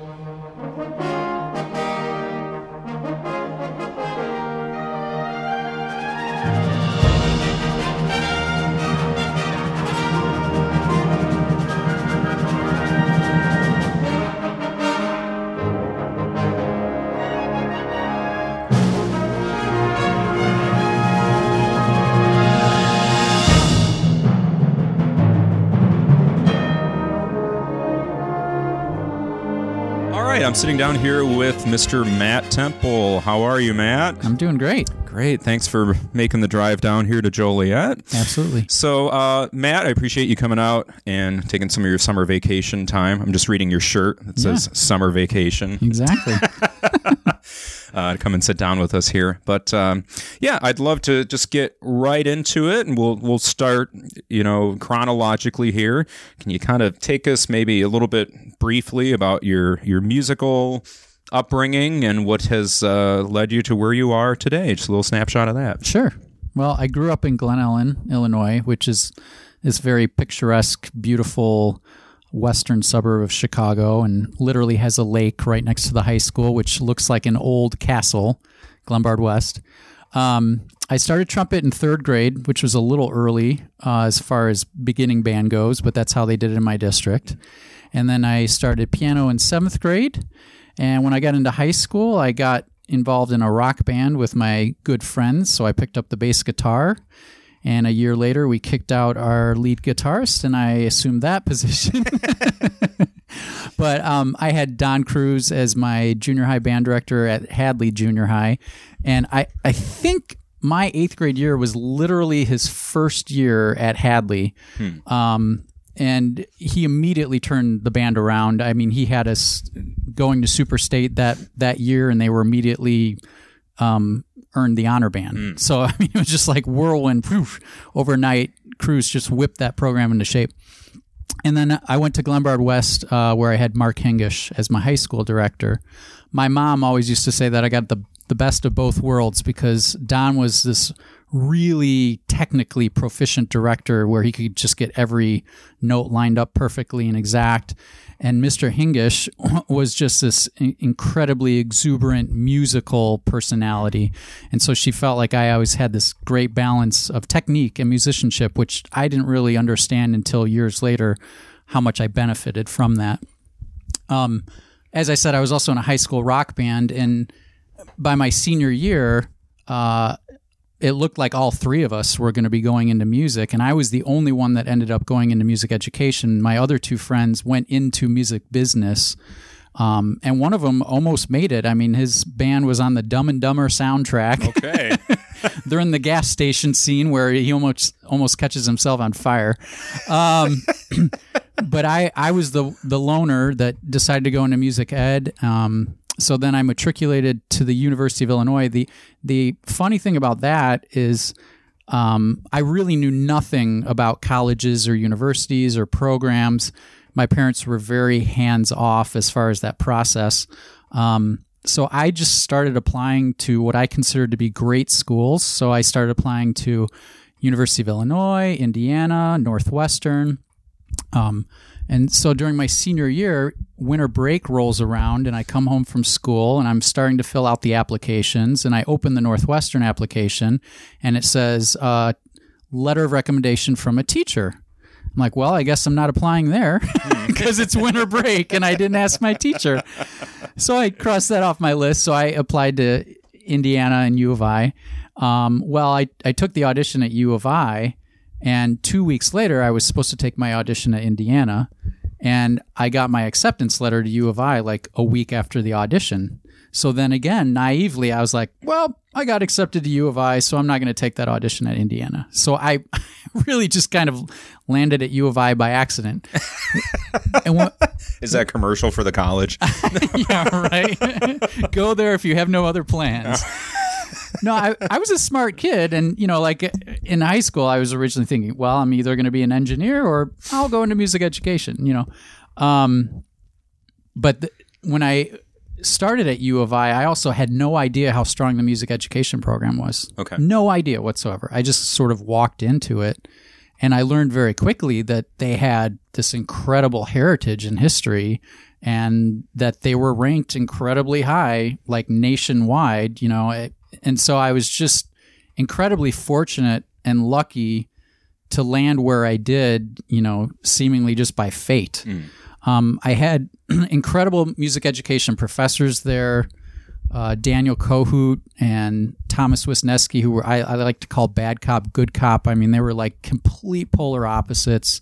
All I'm sitting down here with Mr. Matt Temple. How are you, Matt? I'm doing great. Great. Thanks for making the drive down here to Joliet. Absolutely. So, uh, Matt, I appreciate you coming out and taking some of your summer vacation time. I'm just reading your shirt that says summer vacation. Exactly. uh, to come and sit down with us here. But um, yeah, I'd love to just get right into it, and we'll we'll start, you know, chronologically here. Can you kind of take us maybe a little bit briefly about your your musical upbringing and what has uh, led you to where you are today? Just a little snapshot of that. sure. Well, I grew up in Glen Ellyn, Illinois, which is this very picturesque, beautiful western suburb of Chicago and literally has a lake right next to the high school, which looks like an old castle, Glenbard West. Um, I started trumpet in third grade, which was a little early uh, as far as beginning band goes, but that's how they did it in my district. And then I started piano in seventh grade. And when I got into high school, I got involved in a rock band with my good friends. So I picked up the bass guitar. And a year later, we kicked out our lead guitarist, and I assumed that position. but um, I had Don Cruz as my junior high band director at Hadley Junior High. And I, I think my eighth grade year was literally his first year at Hadley. Um, and he immediately turned the band around. I mean, he had us going to Super State that, that year, and they were immediately um, earned the honor band. So I mean, it was just like whirlwind poof, overnight. Cruz just whipped that program into shape. And then I went to Glenbard West, uh, where I had Mark Hengish as my high school director. My mom always used to say that I got the the best of both worlds because Don was this really technically proficient director where he could just get every note lined up perfectly and exact. And Mr. Hingish was just this incredibly exuberant musical personality. And so she felt like I always had this great balance of technique and musicianship, which I didn't really understand until years later how much I benefited from that. Um, as I said, I was also in a high school rock band, and by my senior year, uh, it looked like all three of us were going to be going into music, and I was the only one that ended up going into music education. My other two friends went into music business. Um, and one of them almost made it. I mean, his band was on the Dumb and Dumber soundtrack. Okay. They're in the gas station scene where he almost almost catches himself on fire. Um, but I, I was the the loner that decided to go into music ed. Um, so then I matriculated to the University of Illinois. The the funny thing about that is um, I really knew nothing about colleges or universities or programs. My parents were very hands off as far as that process. Um, so I just started applying to what I considered to be great schools. So I started applying to University of Illinois, Indiana, Northwestern. Um, and so during my senior year, winter break rolls around and I come home from school and I'm starting to fill out the applications and I open the Northwestern application and it says, uh, letter of recommendation from a teacher. I'm like, well, I guess I'm not applying there because it's winter break and I didn't ask my teacher. So I crossed that off my list. So I applied to Indiana and U of I. Um, well, I, I took the audition at U of I, and two weeks later, I was supposed to take my audition at Indiana, and I got my acceptance letter to U of I like a week after the audition. So then again, naively, I was like, well, I got accepted to U of I, so I'm not going to take that audition at Indiana. So I really just kind of landed at U of I by accident. and what, Is that commercial for the college? yeah, right. Go there if you have no other plans. No, I, I was a smart kid, and you know, like in high school, I was originally thinking, well, I'm either going to be an engineer or I'll go into music education. You know, um, but th- when I started at U of I, I also had no idea how strong the music education program was. Okay. No idea whatsoever. I just sort of walked into it and I learned very quickly that they had this incredible heritage and history and that they were ranked incredibly high, like nationwide, you know. And so I was just incredibly fortunate and lucky to land where I did, you know, seemingly just by fate. Mm. Um, I had incredible music education professors there. Uh, Daniel Kohut and Thomas Wisniewski, who were I, I, like to call bad cop, good cop. I mean, they were like complete polar opposites,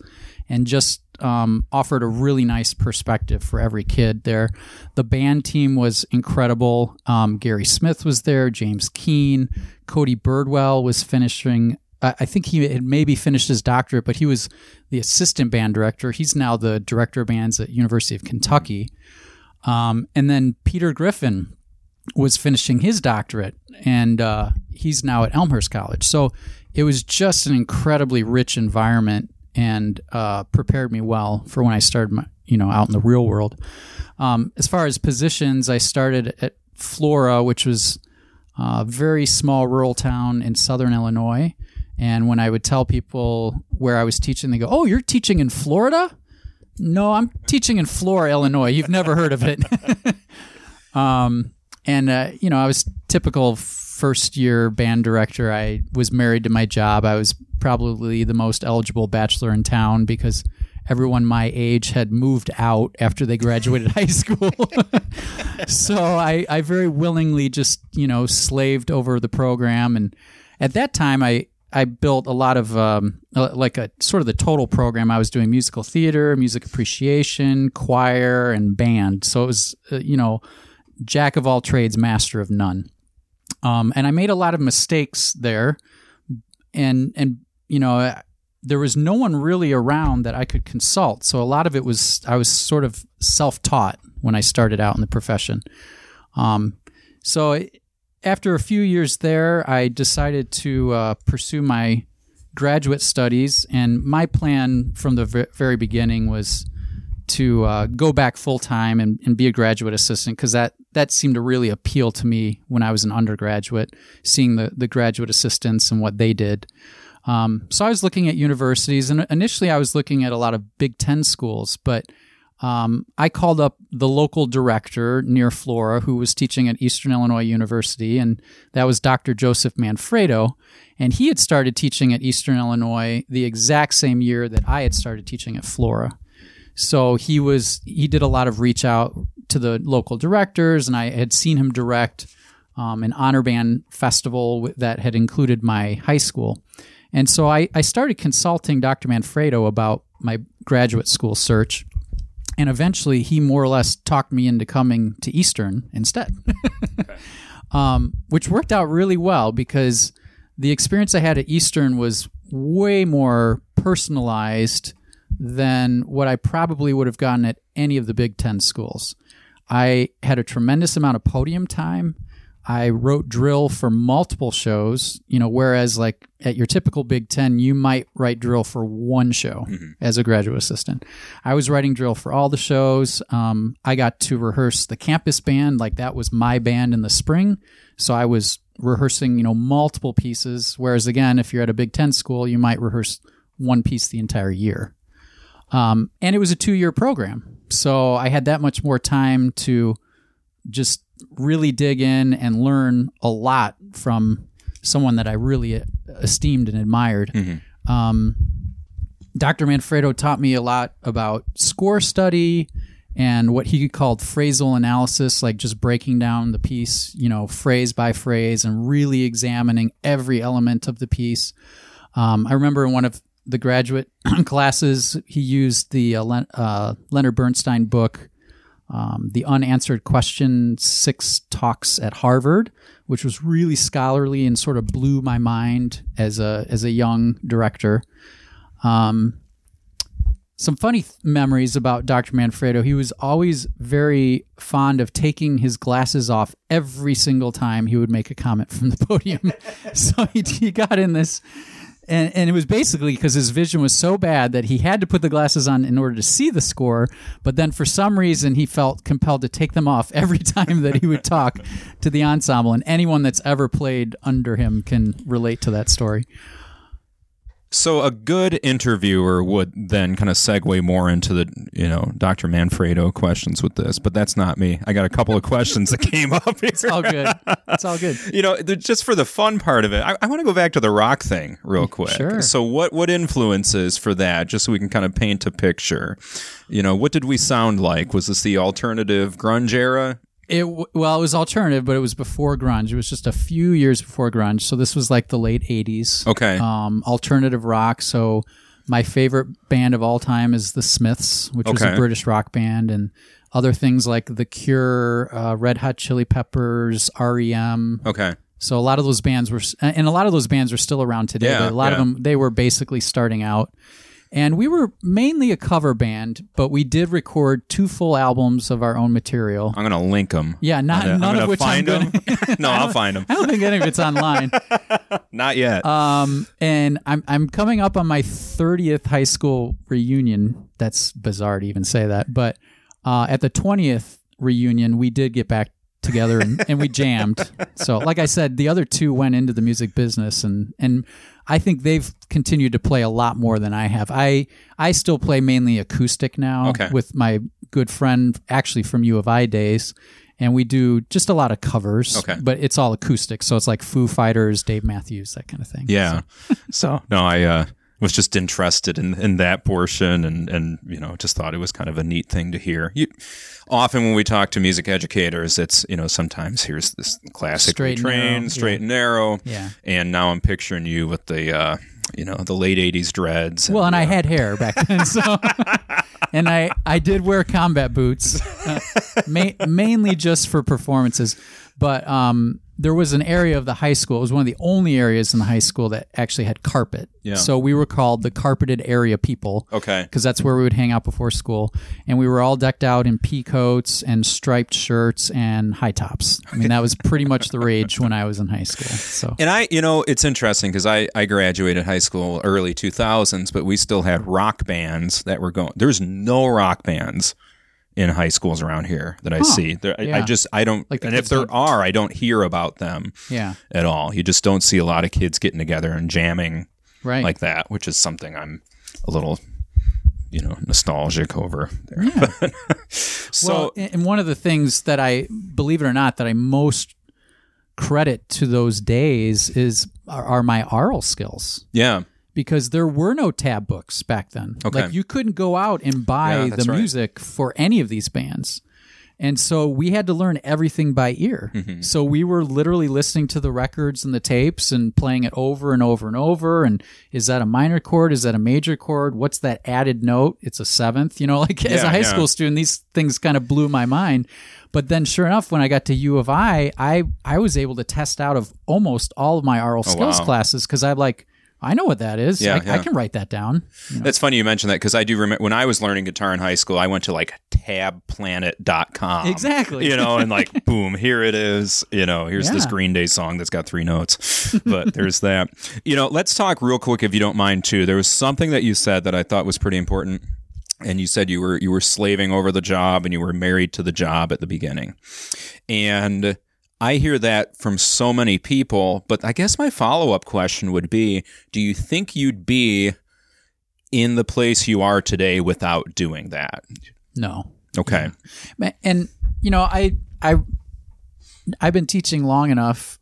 and just um, offered a really nice perspective for every kid there. The band team was incredible. Um, Gary Smith was there, James Keene, Cody Birdwell was finishing I think he had maybe finished his doctorate, but he was the assistant band director. He's now the director of bands at University of Kentucky. Um, and then Peter Griffin was finishing his doctorate, and uh, he's now at Elmhurst College. So it was just an incredibly rich environment and uh, prepared me well for when I started, my, you know, out in the real world. Um, as far as positions, I started at Flora, which was a very small rural town in southern Illinois. And when I would tell people where I was teaching, they go, "Oh, you're teaching in Florida?" No, I'm teaching in Flora, Illinois. You've never heard of it. um, and uh, you know, I was typical first year band director. I was married to my job. I was probably the most eligible bachelor in town because everyone my age had moved out after they graduated high school. so I, I very willingly just, you know, slaved over the program. And at that time, I, I built a lot of um, like a sort of the total program. I was doing musical theater, music appreciation, choir, and band. So it was uh, you know jack of all trades, master of none. Um, and I made a lot of mistakes there, and and you know there was no one really around that I could consult. So a lot of it was I was sort of self taught when I started out in the profession. Um, so. After a few years there, I decided to uh, pursue my graduate studies, and my plan from the very beginning was to uh, go back full time and, and, be a graduate assistant because that that seemed to really appeal to me when I was an undergraduate, seeing the the graduate assistants and what they did. Um, so I was looking at universities, and initially I was looking at a lot of Big Ten schools, but um, I called up the local director near Flora who was teaching at Eastern Illinois University, and that was Dr. Joseph Manfredo. And he had started teaching at Eastern Illinois the exact same year that I had started teaching at Flora. So he was he did a lot of reach out to the local directors, and I had seen him direct um, an honor band festival that had included my high school. And so I, I started consulting Dr. Manfredo about my graduate school search and eventually he more or less talked me into coming to Eastern instead, okay. um, which worked out really well because the experience I had at Eastern was way more personalized than what I probably would have gotten at any of the Big Ten schools. I had a tremendous amount of podium time. I wrote drill for multiple shows, you know, whereas like at your typical Big Ten, you might write drill for one show mm-hmm. as a graduate assistant. I was writing drill for all the shows. Um, I got to rehearse the campus band, like that was my band in the spring. So I was rehearsing, you know, multiple pieces. Whereas again, if you're at a Big Ten school, you might rehearse one piece the entire year. Um, and it was a two year program. So I had that much more time to just really dig in and learn a lot from someone that I really esteemed and admired. Mm-hmm. Um, Dr. Manfredo taught me a lot about score study and what he called phrasal analysis, like just breaking down the piece, you know, phrase by phrase and really examining every element of the piece. Um, I remember in one of the graduate classes, he used the uh, Len- uh, Leonard Bernstein book, um, the unanswered question six talks at Harvard, which was really scholarly and sort of blew my mind as a as a young director. Um, some funny th- memories about Dr. Manfredo. He was always very fond of taking his glasses off every single time he would make a comment from the podium. so he, he got in this and and it was basically because his vision was so bad that he had to put the glasses on in order to see the score but then for some reason he felt compelled to take them off every time that he would talk to the ensemble and anyone that's ever played under him can relate to that story So a good interviewer would then kind of segue more into the, you know, Dr. Manfredo questions with this, but that's not me. I got a couple of questions that came up here. It's all good. It's all good. You know, just for the fun part of it, I, I want to go back to the rock thing real mm, quick. Sure. So, what what influences for that? Just so we can kind of paint a picture. You know, what did we sound like? Was this the alternative grunge era? It well, it was alternative, but it was before grunge. It was just a few years before grunge. So this was like the late '80s. Okay. Um, alternative rock. So my favorite band of all time is the Smiths, which was Okay. a British rock band, and other things like The Cure, uh, Red Hot Chili Peppers, REM. Okay. So a lot of those bands were, and a lot of those bands are still around today. Yeah, but a lot of them, they were basically starting out. And we were mainly a cover band, but we did record two full albums of our own material. I'm gonna link them. Yeah, not I'm none gonna of which I'm find going. them. no, I'll find them. I don't think any of it's online. Not yet. Um, and I'm I'm coming up on my 30th high school reunion. That's bizarre to even say that, but uh, at the 20th reunion, we did get back together and, and we jammed. So, like I said, the other two went into the music business, and and I think they've continued to play a lot more than I have. I I still play mainly acoustic now Okay. with my good friend, actually from U of I days. And we do just a lot of covers, Okay. but it's all acoustic. So it's like Foo Fighters, Dave Matthews, that kind of thing. Yeah. So no, I uh, was just interested in, in that portion, and and you know just thought it was kind of a neat thing to hear. You, often when we talk to music educators, it's you know sometimes here's this classic Straight and train, narrow, straight yeah. and narrow, Yeah. and now I'm picturing you with the uh, you know the late '80s dreads. Well, and I uh, had hair back then, so and I I did wear combat boots, uh, ma- mainly just for performances. But um, there was an area of the high school. It was one of the only areas in the high school that actually had carpet. Yeah. So we were called the carpeted area people. okay. Because that's where we would hang out before school, and we were all decked out in pea coats and striped shirts and high tops. I mean, that was pretty much the rage when I was in high school. So And I, you know, it's interesting because I, I graduated high school early 2000s, but we still had rock bands that were going. There's no rock bands in high schools around here that I see. There, I, I just, I don't, Like the and if there don't- are, I don't hear about them yeah, at all. You just don't see a lot of kids getting together and jamming right. like that, which is something I'm a little, you know, nostalgic over there. so, well, and one of the things that I believe it or not that I most credit to those days is are, are my oral skills yeah. Because there were no tab books back then. Okay. Like you couldn't go out and buy Yeah, the right. music for any of these bands. And so we had to learn everything by ear. Mm-hmm. So we were literally listening to the records and the tapes and playing it over and over and over. And is that a minor chord? Is that a major chord? What's that added note? It's a seventh. You know, like as a high yeah. school student, these things kind of blew my mind. But then, sure enough, when I got to U of I, I I was able to test out of almost all of my oral skills wow. classes because I'm like, I know what that is. Yeah, I, I can write that down. That's funny you mentioned that because I do remember when I was learning guitar in high school, I went to like tabplanet.com. Exactly. You know, and like, boom, here it is. You know, here's this Green Day song that's got three notes. But there's that. You know, let's talk real quick, if you don't mind, too. There was something that you said that I thought was pretty important. And you said you were you were slaving over the job and you were married to the job at the beginning. And I hear that from so many people, but I guess my follow up question would be Do you think you'd be in the place you are today without doing that? No. Okay. And you know i i i've been teaching long enough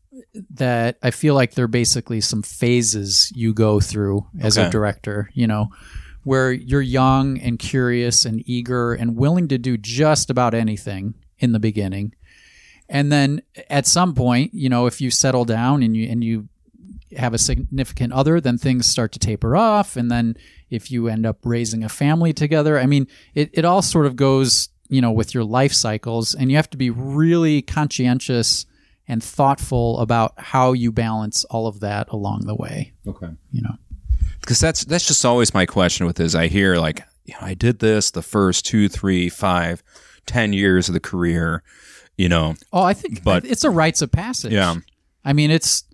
that i feel like there are basically some phases you go through as Okay. a director you know where you're young and curious and eager and willing to do just about anything in the beginning and then at some point you know if you settle down and you and you have a significant other then things start to taper off and then if you end up raising a family together i mean it, it all sort of goes you know with your life cycles and you have to be really conscientious and thoughtful about how you balance all of that along the way Okay. you know Because that's that's just always my question with this. I hear like, you know, I did this the first two, three, five, ten years of the career, you know. oh i think But- it's a rites of passage Yeah. i mean it's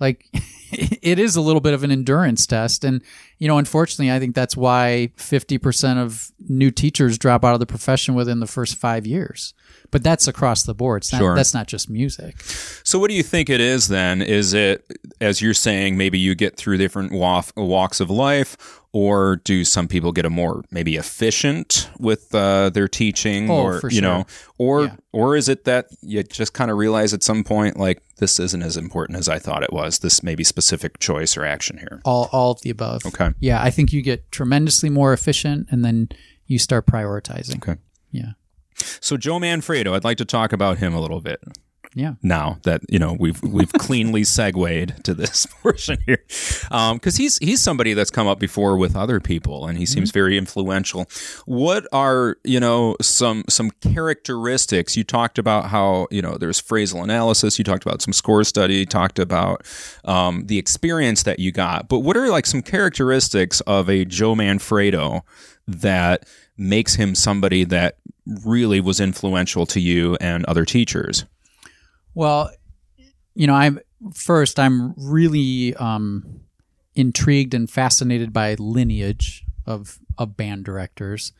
Like it is a little bit of an endurance test. And, you know, unfortunately, I think that's why 50% of new teachers drop out of the profession within the first five years. But that's across the board. It's not, Sure. That's not just music. So, what do you think it is then? Is it, as you're saying, maybe you get through different wa- walks of life, or do some people get a more maybe efficient with uh, their teaching, Oh, or you know, or Yeah. or is it that you just kind of realize at some point like this isn't as important as I thought it was? This maybe specific choice or action here. All, all of the above. Okay. Yeah. I think you get tremendously more efficient and then you start prioritizing. Okay. Yeah. So Joe Manfredo, I'd like to talk about him a little bit. Yeah. now that you know we've we've cleanly segued to this portion here. Because he's he's somebody that's come up before with other people and he seems very influential. What are you know some some characteristics? You talked about how you know there's phrasal analysis. You talked about some score study. You talked about um, the experience that you got. But what are like some characteristics of a joe manfredo that makes him somebody that really was influential to you and other teachers Well, you know, I'm first. I'm really um, intrigued and fascinated by lineage of of band directors,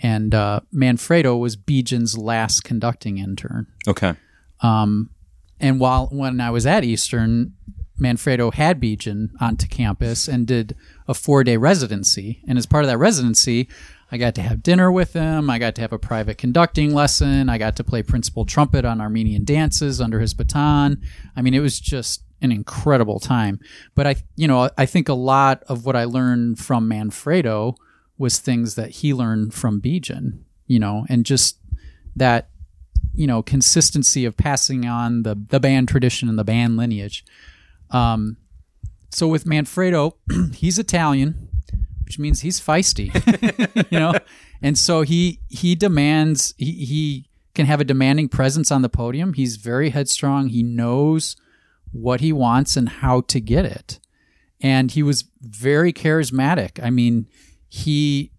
and uh, Manfredo was Begian's last conducting intern. okay Um, and while when I was at Eastern, Manfredo had Beejan onto campus and did a four day residency. And as part of that residency, I got to have dinner with him. I got to have a private conducting lesson. I got to play principal trumpet on Armenian dances under his baton. I mean, it was just an incredible time. But I, you know, I think a lot of what I learned from Manfredo was things that he learned from Begian, you know, and just that you know consistency of passing on the the band tradition and the band lineage. Um, so with Manfredo, he's Italian, which means he's feisty, you know, and so he he demands he he can have a demanding presence on the podium. He's very headstrong. He knows what he wants and how to get it, and he was very charismatic. I mean, he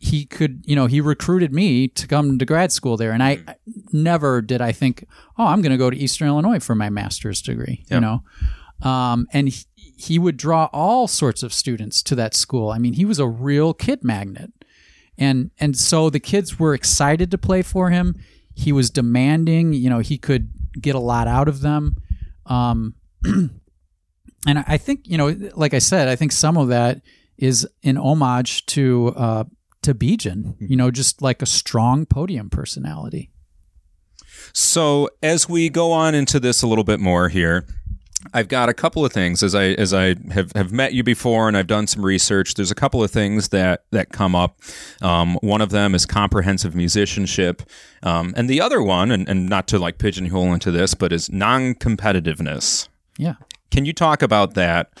he could, you know, he recruited me to come to grad school there, and I never did I think, oh, I'm going to go to Eastern Illinois for my master's degree, you know, um, and he, he would draw all sorts of students to that school. I mean, he was a real kid magnet, and and so the kids were excited to play for him. He was demanding, you know, he could get a lot out of them. Um, and I- think, you know, like I said, I think some of that is an homage to uh, to Begian, you know, just like a strong podium personality. So as we go on into this a little bit more here, I've got a couple of things as I as I have, have met you before and I've done some research. There's a couple of things that that come up. Um, one of them is comprehensive musicianship, um, and the other one, and, and not to like pigeonhole into this, but is non-competitiveness. Yeah. Can you talk about that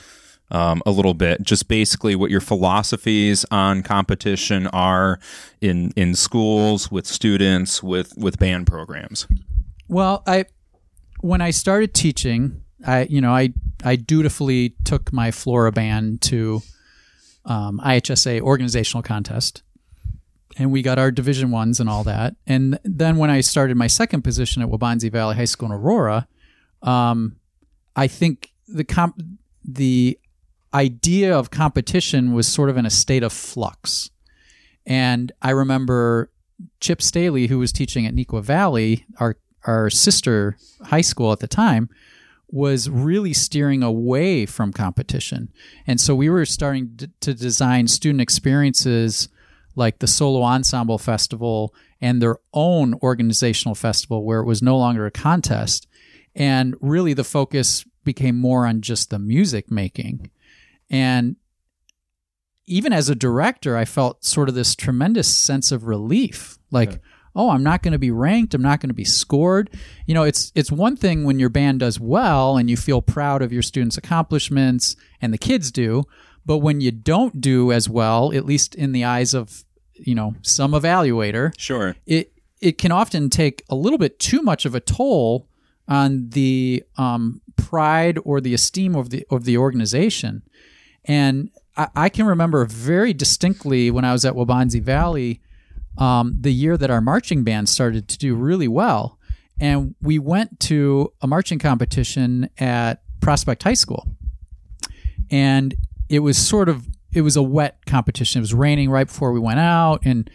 um, a little bit? Just basically what your philosophies on competition are in in schools with students with with band programs. Well, I when I started teaching, I you know I I dutifully took my Flora band to um, IHSA organizational contest, and we got our Division ones and all that. And then when I started my second position at Waubonsie Valley High School in Aurora, um, I think the comp the idea of competition was sort of in a state of flux. And I remember Chip Staley, who was teaching at Neuqua Valley, our our sister high school at the time, was really steering away from competition. And so we were starting d- to design student experiences like the Solo Ensemble Festival and their own organizational festival where it was no longer a contest. And really the focus became more on just the music making. And even as a director, I felt sort of this tremendous sense of relief. Like, oh, I'm not going to be ranked. I'm not going to be scored. You know, it's it's one thing when your band does well and you feel proud of your students' accomplishments, and the kids do. But when you don't do as well, at least in the eyes of you know some evaluator, Sure. it it can often take a little bit too much of a toll on the um, pride or the esteem of the of the organization. And I, I can remember very distinctly when I was at Waubonsie Valley, um, the year that our marching band started to do really well, and we went to a marching competition at Prospect High School, and it was sort of it was a wet competition. It was raining right before we went out, and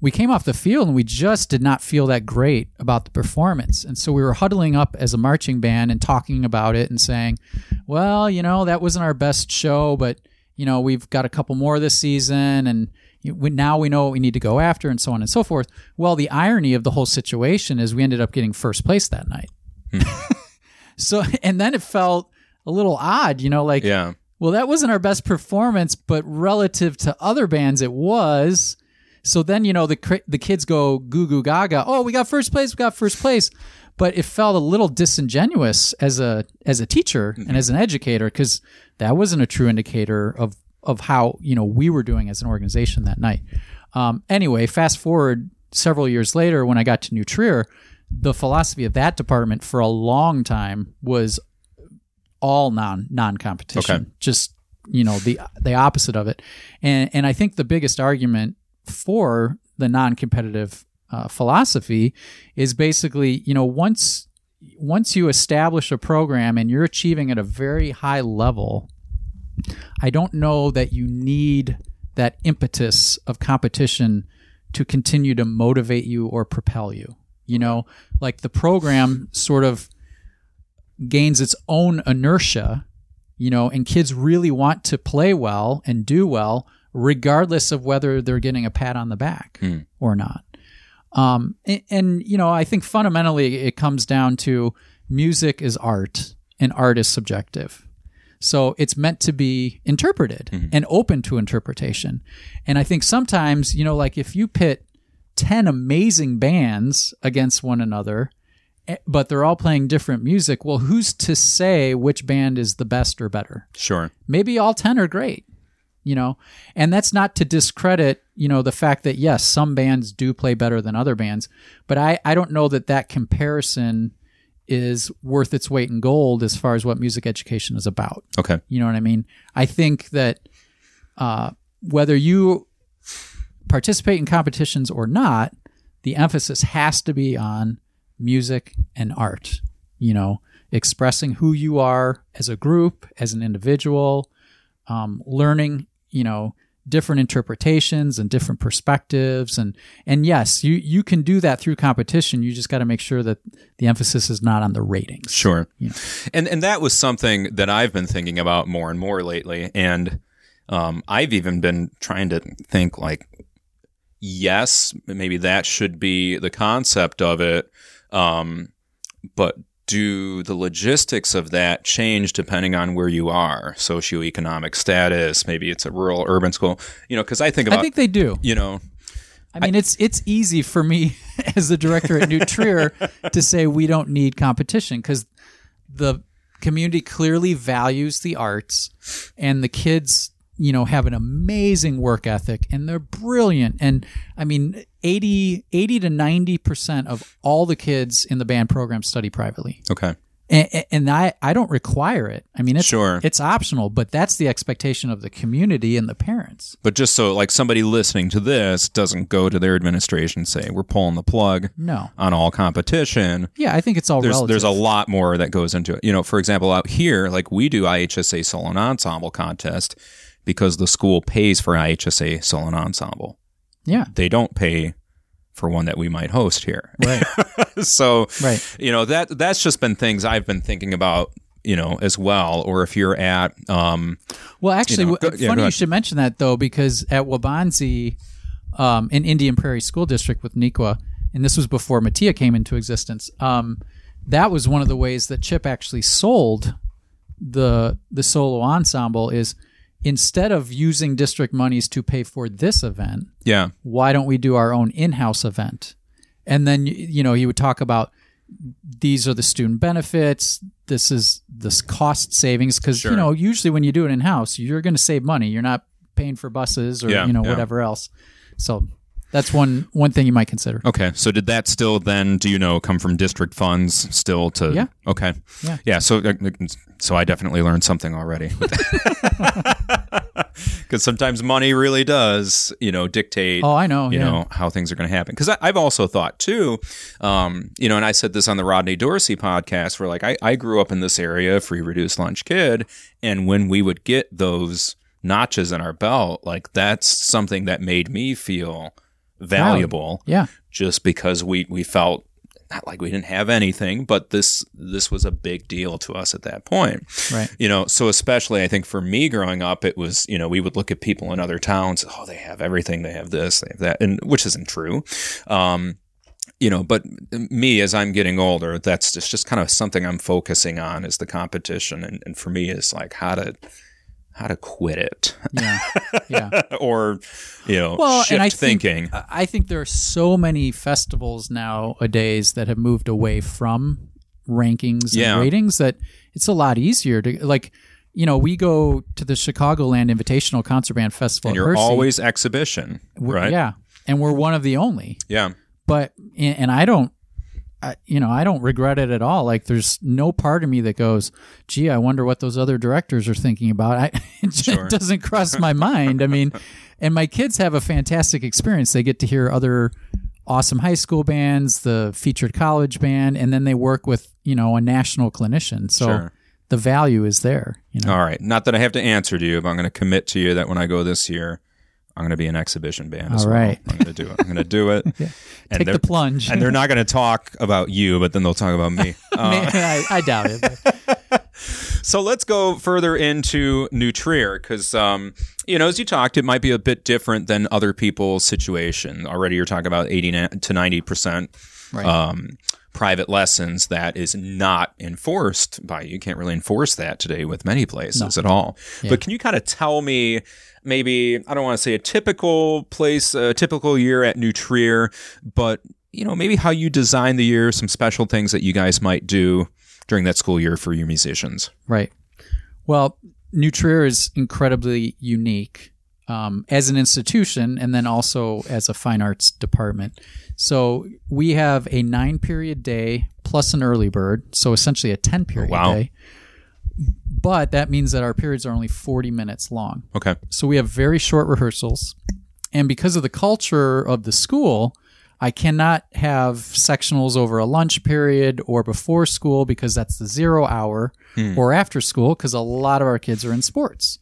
we came off the field and we just did not feel that great about the performance. And so we were huddling up as a marching band and talking about it and saying, well, you know, that wasn't our best show, but, you know, we've got a couple more this season and now we know what we need to go after and so on and so forth. Well, the irony of the whole situation is we ended up getting first place that night. Hmm. so, and then it felt a little odd, you know, like, Yeah. well, that wasn't our best performance, but relative to other bands, it was. So then, you know, the the kids go goo goo gaga. Oh, we got first place. We got first place. But it felt a little disingenuous as a as a teacher and mm-hmm. as an educator because that wasn't a true indicator of of how you know we were doing as an organization that night. Um, anyway, fast forward several years later, when I got to New Trier, the philosophy of that department for a long time was all non non competition. Okay. Just you know the the opposite of it, and and I think the biggest argument for the non competitive uh, philosophy is basically you know once once you establish a program and you're achieving at a very high level, I don't know that you need that impetus of competition to continue to motivate you or propel you. You know, like the program sort of gains its own inertia, you know, and kids really want to play well and do well, regardless of whether they're getting a pat on the back or not. Um, and, and, you know, I think fundamentally it comes down to music is art and art is subjective. So it's meant to be interpreted and open to interpretation. And I think sometimes, you know, like if you pit 10 amazing bands against one another, eh, but they're all playing different music, well, who's to say which band is the best or better? Sure. maybe all 10 are great you know and that's not to discredit you know the fact that yes some bands do play better than other bands but i i don't know that that comparison is worth its weight in gold as far as what music education is about Okay. you know what i mean i think that uh, whether you participate in competitions or not the emphasis has to be on music and art you know expressing who you are as a group as an individual um, learning you know different interpretations and different perspectives and and yes you you can do that through competition you just got to make sure that the emphasis is not on the ratings Sure. You know. And and that was something that I've been thinking about more and more lately. And um, I've even been trying to think like, yes, maybe that should be the concept of it. Um, but do the logistics of that change depending on where you are, socioeconomic status? Maybe it's a rural, urban school. You know, because I think about i think they do you know, I mean, it's it's easy for me as the director at New Trier to say we don't need competition because the community clearly values the arts, and the kids, you know, have an amazing work ethic and they're brilliant. And I mean, 80, 80 to ninety percent of all the kids in the band program study privately, okay, and, and I I don't require it. I mean, it's Sure. it's optional, but that's the expectation of the community and the parents. but just so like somebody listening to this doesn't go to their administration and say we're pulling the plug No, on all competition. yeah, I think it's all there's relative. there's a lot more that goes into it. You know, for example, out here, like we do IHSA solo and ensemble contest because the school pays for IHSA solo and ensemble. Yeah, They don't pay for one that we might host here. right. so, Right. you know, that that's just been things I've been thinking about, you know, as well. Or if you're at, um, Well, actually, You know, go- funny you ahead. should mention that though, because at Waubonsie, um, in Indian Prairie School District with Neuqua, and this was before Metea came into existence. Um, that was one of the ways that Chip actually sold the the solo ensemble is instead of using district monies to pay for this event, yeah, why don't we do our own in-house event and then you know he would talk about these are the student benefits this is this cost savings because Sure. you know usually when you do it in-house you're going to save money you're not paying for buses or Yeah, you know yeah. whatever else so that's one one thing you might consider Okay, so did that still then? Do you know come from district funds still to? Yeah. Okay. Yeah. Yeah. So, uh, so I definitely learned something already. because sometimes money really does, you know, dictate. Oh, I know. You yeah. know how things are going to happen. Because I've also thought too, um, you know, and I said this on the Rodney Dorsey podcast, where like I, I grew up in this area, free reduced lunch kid, and when we would get those notches in our belt, like that's something that made me feel valuable. Yeah. Just because we we felt not like we didn't have anything, but this this was a big deal to us at that point. Right. You know, so especially I think for me growing up, it was you know we would look at people in other towns. Oh, they have everything. They have this. They have that, and which isn't true. Um, you know, but me as I'm getting older, that's just just kind of something I'm focusing on is the competition, and, and for me is like how to how to quit it. Yeah. Yeah. or you know Well, shift I thinking. Think, I think there are so many festivals nowadays that have moved away from rankings Yeah. and ratings that it's a lot easier to like. You know, we go to the Chicagoland Invitational Concert Band Festival. and you're Hershey. always exhibition, We're- right? Yeah, and we're one of the only. Yeah. But and I don't, I, you know, I don't regret it at all. Like, there's no part of me that goes, "Gee, I wonder what those other directors are thinking about." I, it Sure. doesn't cross my mind. I mean, and my kids have a fantastic experience. They get to hear other awesome high school bands, the featured college band, and then they work with you know a national clinician. So Sure. the value is there. You know, All right. Not that I have to answer to you, but I'm going to commit to you that when I go this year, I'm going to be an exhibition band. as All well. right. I'm going to do it. I'm going to do it. and take they're- the plunge. and they're not going to talk about you, but then they'll talk about me. Uh, I, I doubt it. but- so let's go further into New Trier because, um, you know, as you talked, it might be a bit different than other people's situation. Already, you're talking about 80 to 90 percent Right. um, private lessons that is not enforced by you. You can't really enforce that today with many places at all. But can you kind of tell me? Maybe I don't want to say a typical place, a typical year at New Trier, but you know maybe how you design the year, some special things that you guys might do during that school year for your musicians. Right. Well, New Trier is incredibly unique um, as an institution and then also as a fine arts department. So we have a nine period day plus an early bird, so essentially a 10 period wow. day. But that means that our periods are only 40 minutes long. Okay. So we have very short rehearsals. And because of the culture of the school, I cannot have sectionals over a lunch period or before school because that's the zero hour or after school because a lot of our kids are in sports.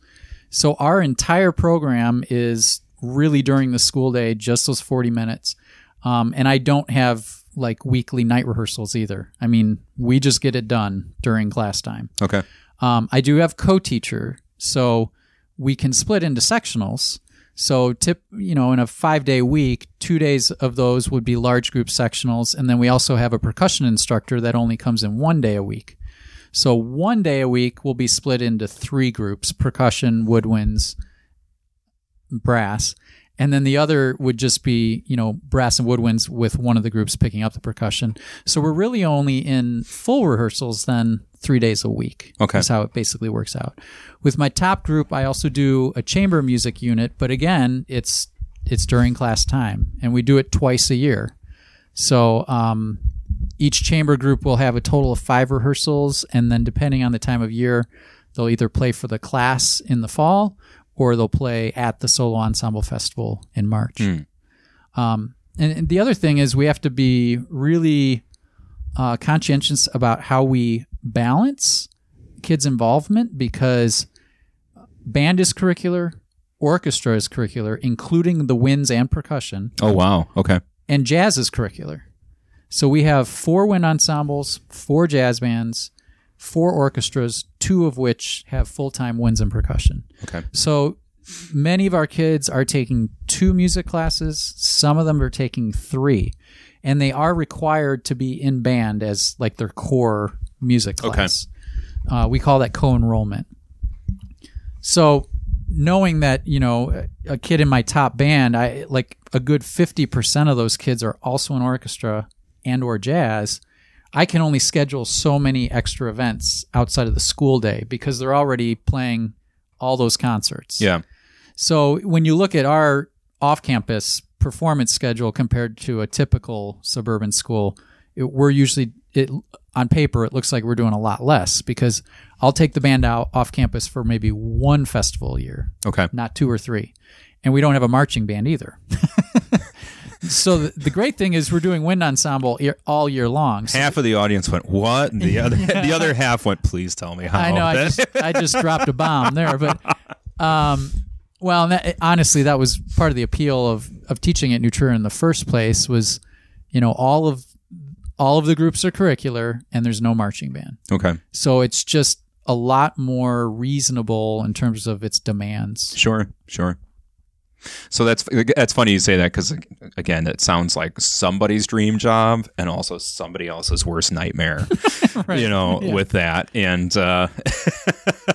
So our entire program is really during the school day, just those 40 minutes. Um, and I don't have like weekly night rehearsals either. I mean, we just get it done during class time. Okay. Um, I do have co-teacher, so we can split into sectionals. So tip, you know, in a five day week, two days of those would be large group sectionals, and then we also have a percussion instructor that only comes in one day a week. So one day a week will be split into three groups: percussion, woodwinds, brass, and then the other would just be you know brass and woodwinds with one of the groups picking up the percussion. So we're really only in full rehearsals then three days a week. Okay. That's how it basically works out. With my top group, I also do a chamber music unit, but again, it's it's during class time, and we do it twice a year. So um, each chamber group will have a total of five rehearsals, and then depending on the time of year, they'll either play for the class in the fall or they'll play at the solo ensemble festival in March. Um, and, and the other thing is we have to be really uh, conscientious about how we balance kids' involvement because band is curricular, orchestra is curricular, including the winds and percussion, Oh wow. Okay. and jazz is curricular. So we have four wind ensembles, four jazz bands, four orchestras, two of which have full time winds and percussion. Okay. So many of our kids are taking two music classes, some of them are taking three, and they are required to be in band as like their core music Okay. class. Uh, we call that co enrollment. So knowing that you know a kid in my top band i like a good 50% of those kids are also in orchestra and or jazz i can only schedule so many extra events outside of the school day because they're already playing all those concerts Yeah. so when you look at our off-campus performance schedule compared to a typical suburban school, it, we're usually it on paper it looks like we're doing a lot less because I'll take the band out off campus for maybe one festival a year, Okay. not two or three. And we don't have a marching band either. so the, the great thing is we're doing wind ensemble year, all year long. So Half of the audience went, "What?" And the other the other half went, "Please tell me how." I know I just I just dropped a bomb there, but um, well, that, honestly, that was part of the appeal of of teaching at Trier in the first place was, you know, all of all of the groups are curricular and there's no marching band, okay. so it's just a lot more reasonable in terms of its demands. Sure, sure. So that's that's funny you say that because again, it sounds like somebody's dream job and also somebody else's worst nightmare. You know, Yeah. with that, and uh,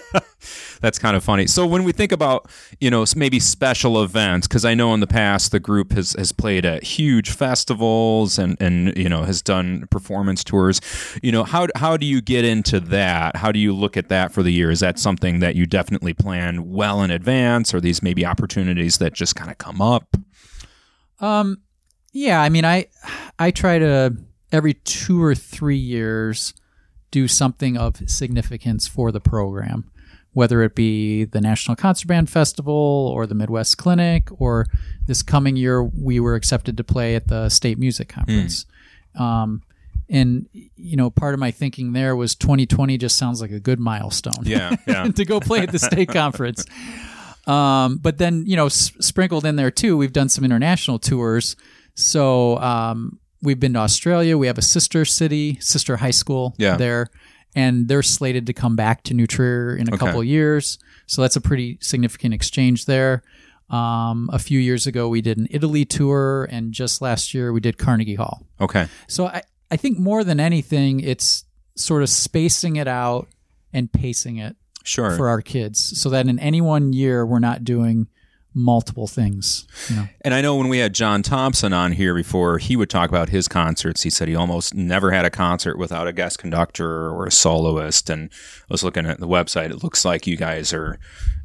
that's kind of funny. So when we think about you know maybe special events, because I know in the past the group has has played at huge festivals and and you know has done performance tours. You know how how do you get into that? How do you look at that for the year? Is that something that you definitely plan well in advance, or these maybe opportunities that just kind of come up? Um, yeah, I mean, I I try to every two or three years do something of significance for the program, whether it be the National Concert Band Festival or the Midwest Clinic, or this coming year we were accepted to play at the State Music Conference. Um, and you know, part of my thinking there was 2020 just sounds like a good milestone Yeah, yeah. to go play at the state conference. Um, but then, you know, s- sprinkled in there too, we've done some international tours. So um, we've been to Australia. We have a sister city, sister high school Yeah. there, and they're slated to come back to New in a Okay. couple of years. So that's a pretty significant exchange there. Um, a few years ago, we did an Italy tour, and just last year, we did Carnegie Hall. Okay. So I, I think more than anything, it's sort of spacing it out and pacing it Sure. for our kids so that in any one year we're not doing multiple things. You know? And I know when we had John Thompson on here before, he would talk about his concerts. He said he almost never had a concert without a guest conductor or a soloist. And I was looking at the website. It looks like you guys are,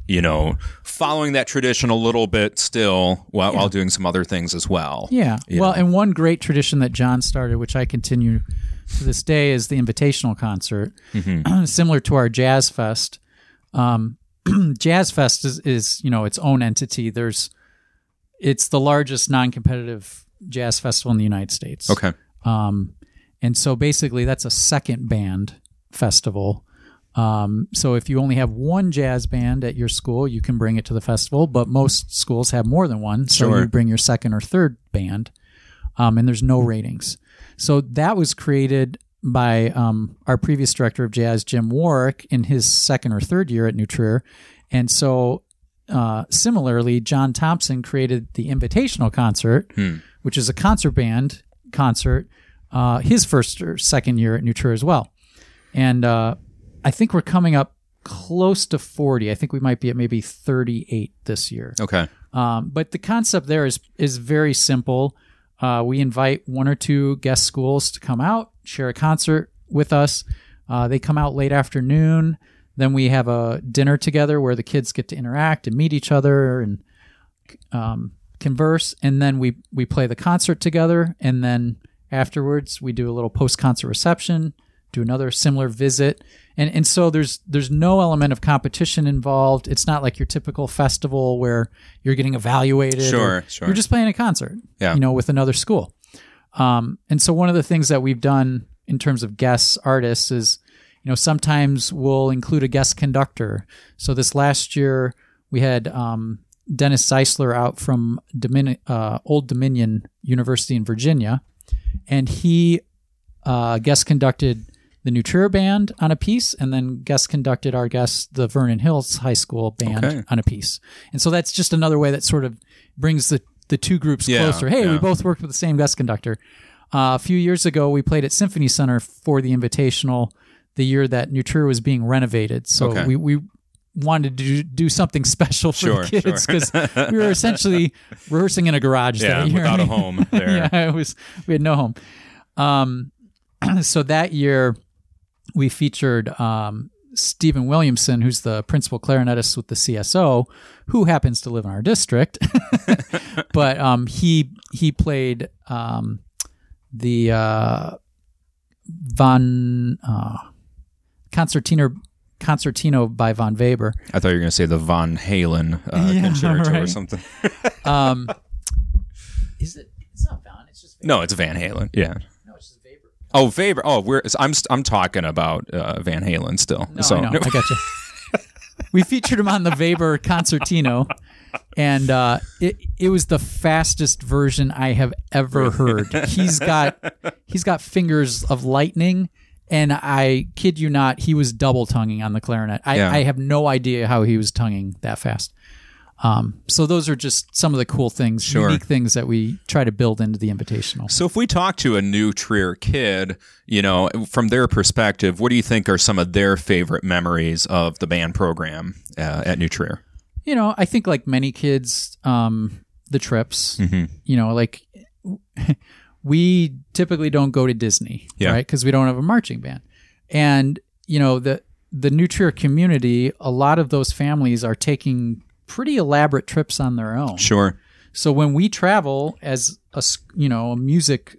you know, following that tradition a little bit still while, while doing some other things as well. Yeah. You well, know. and one great tradition that John started, which I continue to this day, is the invitational concert, Mm-hmm. similar to our Jazz Fest. Um, Jazz Fest is, is, you know, its own entity. There's, it's the largest non-competitive jazz festival in the United States. Okay. Um, and so basically, that's a second band festival. Um, so if you only have one jazz band at your school, you can bring it to the festival. But most schools have more than one, so Sure. you bring your second or third band. Um, and there's no ratings. So that was created by um, our previous director of jazz, Jim Warwick, in his second or third year at New Trier. And so, uh, similarly, John Thompson created the Invitational Concert, which is a concert band concert, uh, his first or second year at New Trier as well. And uh, I think we're coming up close to 40. I think we might be at maybe 38 this year. Okay. Um, but the concept there is is very simple. Uh, we invite one or two guest schools to come out, share a concert with us. Uh, they come out late afternoon. Then we have a dinner together where the kids get to interact and meet each other and um, converse. And then we we play the concert together. And then afterwards, we do a little post concert reception, do another similar visit. And and so there's there's no element of competition involved. It's not like your typical festival where you're getting evaluated. Sure, sure. You're just playing a concert. Yeah. You know, with another school. Um, and so one of the things that we've done in terms of guests artists is, you know, sometimes we'll include a guest conductor. So this last year we had um, Dennis Zeisler out from Domin- uh, Old Dominion University in Virginia, and he uh, guest conducted the New Trier band on a piece, and then guest conducted our guest, the Vernon Hills High School band, Okay. on a piece. And so that's just another way that sort of brings the the two groups Yeah, closer. Hey, we both worked with the same guest conductor. Uh, a few years ago, we played at Symphony Center for the Invitational the year that New Trier was being renovated. So Okay. we, we wanted to do, do something special for Sure, the kids sure. because we were essentially rehearsing in a garage Yeah. that year. Without a home there. yeah, it was we had no home. Um, so that year we featured um, Stephen Williamson, who's the principal clarinetist with the CSO, who happens to live in our district. but um, he he played um, the uh, von uh, concertina concertino by Von Weber. I thought you were going to say the Von Halen uh, Yeah, concerto or something. Um, is it? It's not Von. It's just Weber. No, it's Van Halen. Yeah. No, it's just Weber. Oh, Weber. Oh, we're. I'm. I'm talking about uh, Van Halen still. No, so I know. I got you. we featured him on the Weber concertino, and uh, it it was the fastest version I have ever heard. He's got he's got fingers of lightning, and I kid you not, he was double tonguing on the clarinet. I, Yeah. I have no idea how he was tonguing that fast. Um, so those are just some of the cool things, Sure. unique things that we try to build into the invitational. So if we talk to a new Trier kid, you know, from their perspective, what do you think are some of their favorite memories of the band program uh, at New Trier? you know, I think like many kids, um, the trips, you know, like we typically don't go to Disney, Yeah. right? Because we don't have a marching band, and you know the the New Trier community, a lot of those families are taking pretty elaborate trips on their own. Sure. So when we travel as a you know a music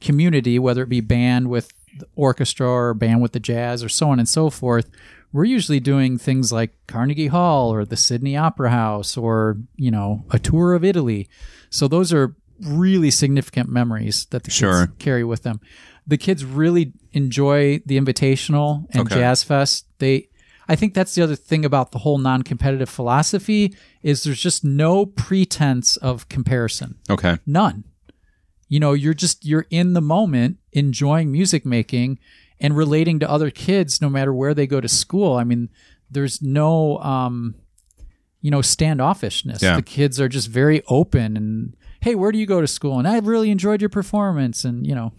community, whether it be band with the orchestra or band with the jazz or so on and so forth, we're usually doing things like Carnegie Hall or the Sydney Opera House or you know a tour of Italy. So those are really significant memories that the kids carry with them. The kids really enjoy the Invitational and Okay. Jazz Fest. They I think that's the other thing about the whole non-competitive philosophy is there's just no pretense of comparison. Okay. None. You know, you're just you're in the moment enjoying music making and relating to other kids no matter where they go to school. I mean, there's no um you know, standoffishness. Yeah. The kids are just very open and hey, where do you go to school? And I really enjoyed your performance and, you know,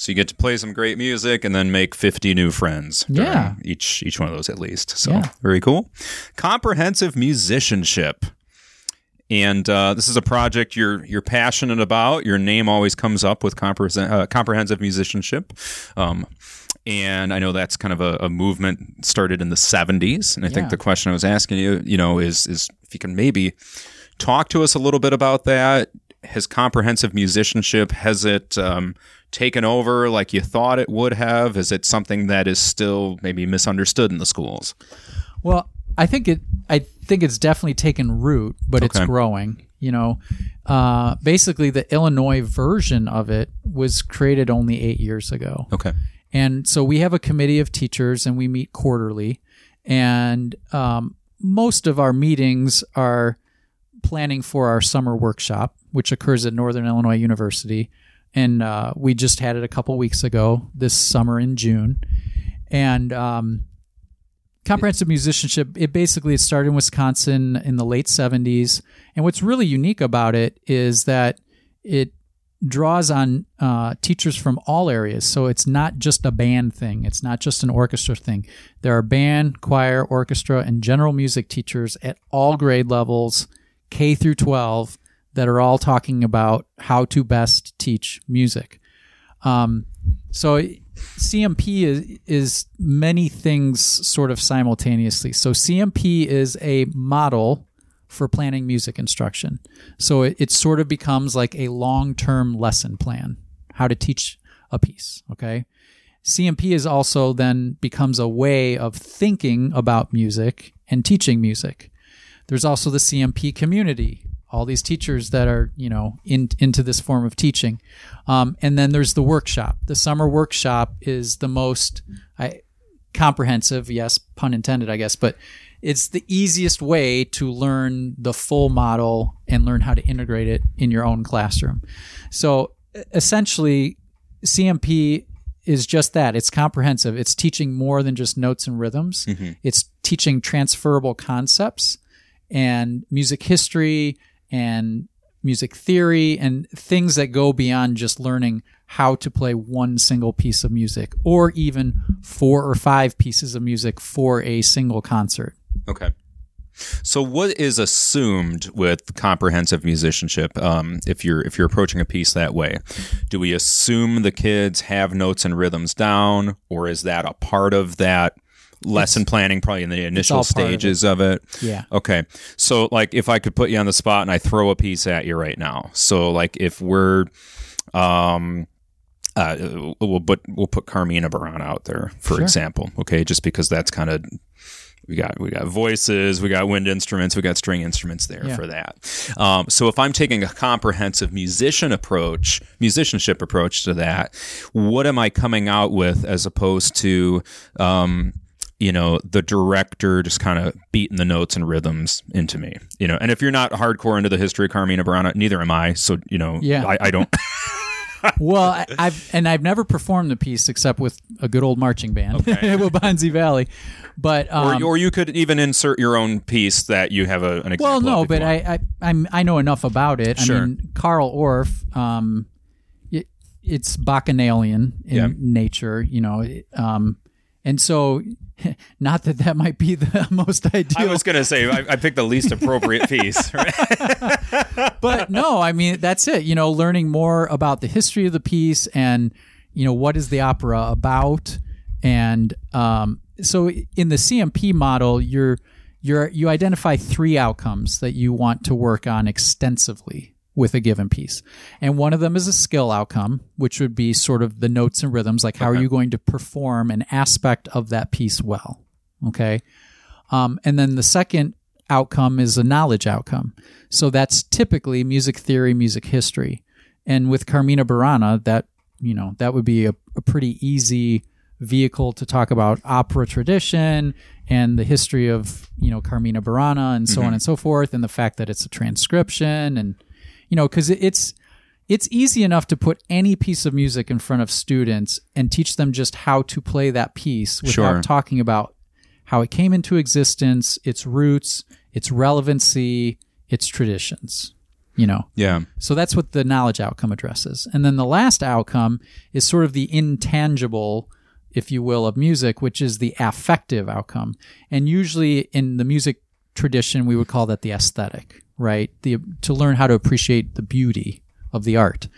So you get to play some great music and then make 50 new friends. Yeah. Each each one of those at least. So Yeah. very cool. Comprehensive musicianship. And uh, this is a project you're you're passionate about. Your name always comes up with comprehen- uh, comprehensive musicianship. Um, and I know that's kind of a, a movement started in the 70s. And I think the question I was asking you, you know, is is if you can maybe talk to us a little bit about that. Has comprehensive musicianship has it um, taken over like you thought it would have? Is it something that is still maybe misunderstood in the schools? Well, I think it. I think it's definitely taken root, but it's growing. You know, uh, basically the Illinois version of it was created only eight years ago, Okay. and so we have a committee of teachers, and we meet quarterly, and um, most of our meetings are planning for our summer workshop, which occurs at Northern Illinois University, and uh, we just had it a couple weeks ago this summer in June, and um, comprehensive musicianship it basically started in wisconsin in the late 70s and what's really unique about it is that it draws on uh, teachers from all areas. So it's not just a band thing. It's not just an orchestra thing. There are band choir orchestra and general music teachers at all grade levels k through 12 that are all talking about how to best teach music um, so CMP is is many things sort of simultaneously. So CMP is a model for planning music instruction. So it, it sort of becomes like a long term lesson plan, how to teach a piece. Okay. CMP is also then becomes a way of thinking about music and teaching music. There's also the CMP community, all these teachers that are, you know, in, into this form of teaching. Um, and then there's the workshop. The summer workshop is the most I, comprehensive, yes, pun intended, I guess, but it's the easiest way to learn the full model and learn how to integrate it in your own classroom. So essentially, CMP is just that it's comprehensive. It's teaching more than just notes and rhythms, it's teaching transferable concepts and music history and music theory and things that go beyond just learning how to play one single piece of music or even four or five pieces of music for a single concert. Okay. So, what is assumed with comprehensive musicianship? Um, if you're if you're approaching a piece that way, do we assume the kids have notes and rhythms down, or is that a part of that lesson planning? Probably in the initial part of it. stages of it. Yeah. Okay. So, like, if I could put you on the spot and I throw a piece at you right now. So, like, if we're, um, uh, we'll put we'll put Carmina Burana out there for Sure. example. Okay, just because that's kind of we got we got voices, we got wind instruments, we got string instruments there Yeah. for that. Um, so if I'm taking a comprehensive musician approach, musicianship approach to that, what am I coming out with as opposed to um, you know the director just kind of beating the notes and rhythms into me you know and if you're not hardcore into the history of carmina burana neither am i so you know Yeah. I, I don't well, I, I've and I've never performed the piece except with a good old marching band, Okay. Waubonsie Valley. But um, or, or you could even insert your own piece that you have a, an example well, no, if but. I, I I'm, I know enough about it. Sure. I mean, Carl Orff, um, it, it's bacchanalian in Yeah. nature, you know, um, and so not that that might be the most ideal. I was going to say I, I picked the least appropriate piece. right? but no, I mean that's it. You know, learning more about the history of the piece and you know what is the opera about, and um, so in the CMP model, you're you're you identify three outcomes that you want to work on extensively with a given piece, and one of them is a skill outcome, which would be sort of the notes and rhythms, like how are you going to perform an aspect of that piece well, okay. Um, and then the second outcome is a knowledge outcome. So that's typically music theory, music history. And with Carmina Burana, that you know that would be a, a pretty easy vehicle to talk about opera tradition and the history of you know Carmina Burana and so on and so forth, and the fact that it's a transcription and you know because it's it's easy enough to put any piece of music in front of students and teach them just how to play that piece without Sure. talking about how it came into existence, its roots, its relevancy, its traditions. You know, yeah. so that's what the knowledge outcome addresses. And then the last outcome is sort of the intangible, if you will, of music, which is the affective outcome. And usually in the music tradition, we would call that the aesthetic, right? The to learn how to appreciate the beauty of the art.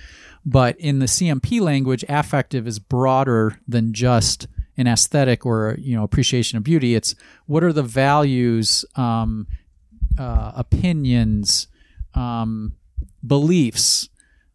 But in the CMP language, affective is broader than just an aesthetic or you know appreciation of beauty. It's what are the values, um, uh, opinions, um, beliefs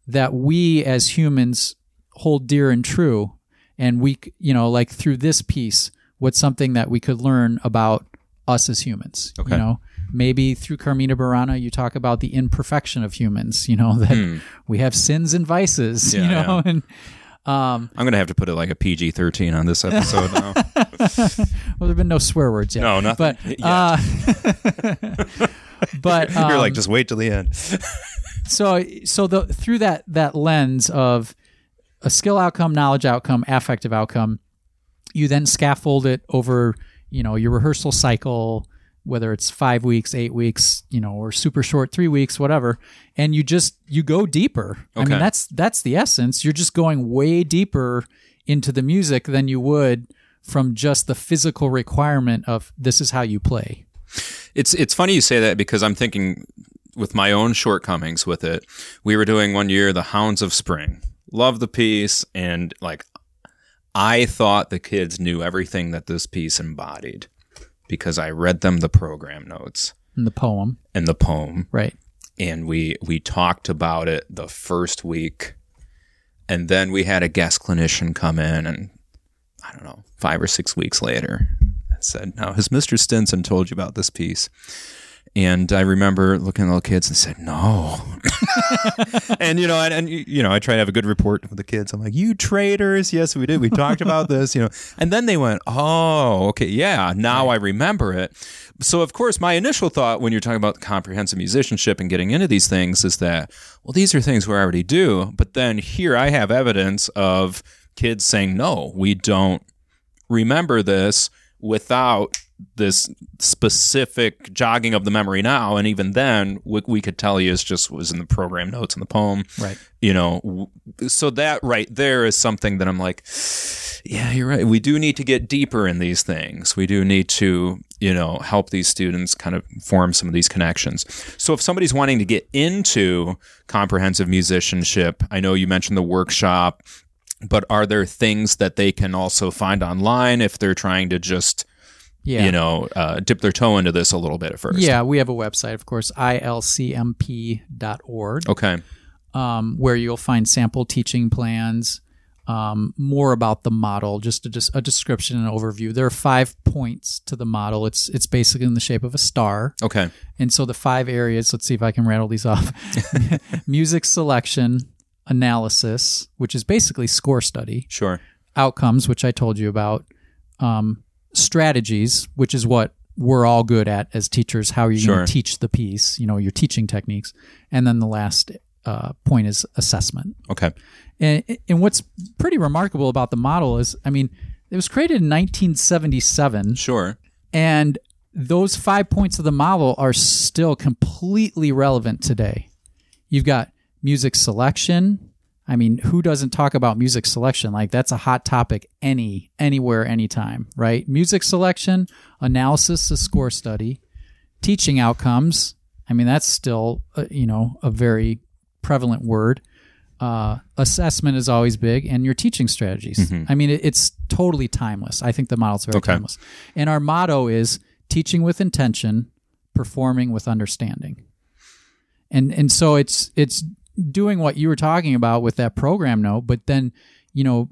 that we as humans hold dear and true, and we you know like through this piece, what's something that we could learn about us as humans. Okay. You know, maybe through Carmina Burana, you talk about the imperfection of humans. You know that we have sins and vices. you Hmm. Yeah, know, and um, I'm going to have to put it like a PG 13 on this episode now. well, there've been no swear words yet. No, nothing But uh, but um, You're like, just wait till the end. so so the through that that lens of a skill outcome, knowledge outcome, affective outcome, you then scaffold it over you know your rehearsal cycle, whether it's five weeks, eight weeks, you know, or super short, three weeks, whatever, and you just you go deeper. I mean, that's that's the essence. You're just going way deeper into the music than you would from just the physical requirement of this is how you play. It's it's funny you say that because I'm thinking with my own shortcomings with it. We were doing one year the Hounds of Spring. Love the piece and like I thought the kids knew everything that this piece embodied because I read them the program notes In the poem, and the poem. Right? and we we talked about it the first week. And then we had a guest clinician come in and i don't know five or six weeks later and said now has mr stinson told you about this piece and i remember looking at the little kids and said no. And you know and, and you know i try to have a good report with the kids. I'm like you traitors. Yes we did. We talked about this you know. And then they went oh okay yeah now i remember it. So of course my initial thought when you're talking about comprehensive musicianship and getting into these things is that well these are things we already do but then here i have evidence of kids saying no we don't remember this without this specific jogging of the memory now. And even then what we could tell you is just was in the program notes in the poem. Right. you know so that right there is something that i'm like yeah you're right. We do need to get deeper in these things. We do need to you know help these students kind of form some of these connections. So if somebody's wanting to get into comprehensive musicianship i know you mentioned the workshop but are there things that they can also find online if they're trying to just Yeah. you know uh, dip their toe into this a little bit at first Yeah, we have a website, of course, ilcmp.org, okay um, where you'll find sample teaching plans. um, more about the model, just a, just a description and overview. There are five points to the model. It's it's basically in the shape of a star. Okay. And so the five areas, let's see if I can rattle these off. Music selection, analysis, which is basically score study, Sure. outcomes, which I told you about, um, strategies, which is what we're all good at as teachers. How are you Sure. going to teach the piece? You know, your teaching techniques. And then the last uh, point is assessment. Okay. And, and what's pretty remarkable about the model is, I mean, it was created in 1977, Sure. and those five points of the model are still completely relevant today. You've got music selection. I mean, who doesn't talk about music selection? Like that's a hot topic any anywhere anytime, right? Music selection, analysis, a score study, teaching outcomes. I mean, that's still uh, you know a very prevalent word. Uh, assessment is always big, and your teaching strategies. I mean, it, it's totally timeless. I think the model's very Okay. timeless. And our motto is teaching with intention, performing with understanding. And and so it's it's doing what you were talking about with that program note, but then you know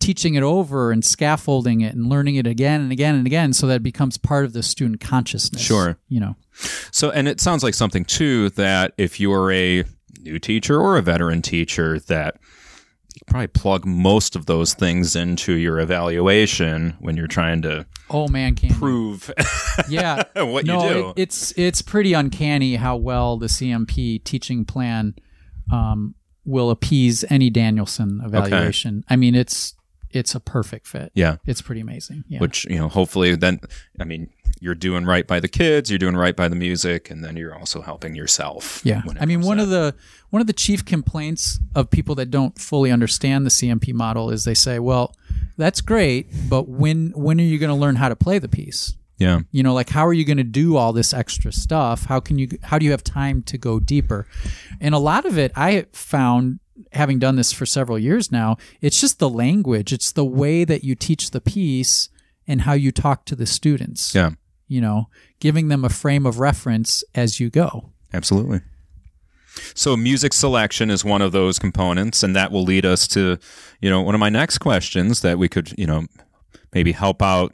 teaching it over and scaffolding it and learning it again and again and again so that it becomes part of the student consciousness. Sure. You know. So, and it sounds like something too that if you're a new teacher or a veteran teacher, that you probably plug most of those things into your evaluation when you're trying to Oh man, can prove yeah what no, you do. It, it's it's pretty uncanny how well the CMP teaching plan um, will appease any Danielson evaluation. I mean, it's it's a perfect fit. yeah. It's pretty amazing. Yeah. Which, you know, hopefully then, I mean, you're doing right by the kids, you're doing right by the music, and then you're also helping yourself. yeah. I mean, one of the one of the chief complaints of people that don't fully understand the CMP model is they say, "Well, that's great, but when when are you going to learn how to play the piece?" Yeah. you know like how are you going to do all this extra stuff how can you how do you have time to go deeper and a lot of it i found having done this for several years now it's just the language it's the way that you teach the piece and how you talk to the students Yeah. you know giving them a frame of reference as you go Absolutely. So music selection is one of those components, and that will lead us to, you know, one of my next questions that we could, you know, maybe help out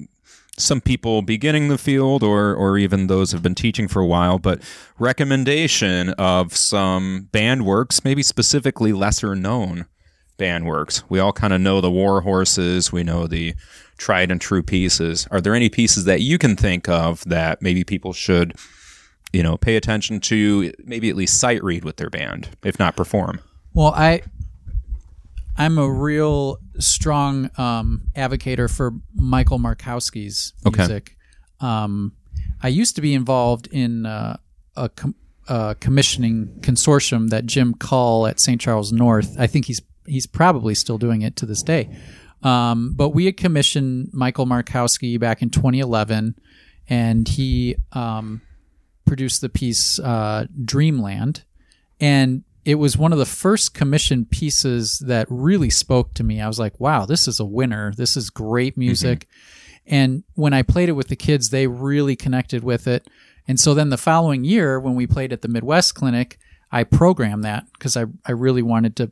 some people beginning the field or or even those who've been teaching for a while, but recommendation of some band works, maybe specifically lesser known band works. We all kind of know the war horses, we know the tried and true pieces. Are there any pieces that you can think of that maybe people should you know, pay attention to maybe at least sight read with their band, if not perform. Well, I I'm a real strong um, advocator for Michael Markowski's Okay. music. Um, I used to be involved in uh, a, com- a commissioning consortium that Jim Call at St. Charles North. I think he's he's probably still doing it to this day. Um, but we had commissioned Michael Markowski back in 2011, and he um, produced the piece uh, Dreamland and it was one of the first commissioned pieces that really spoke to me. I was like, wow, this is a winner. This is great music. And when I played it with the kids, they really connected with it. And so then the following year, when we played at the Midwest Clinic, I programmed that because I, I really wanted to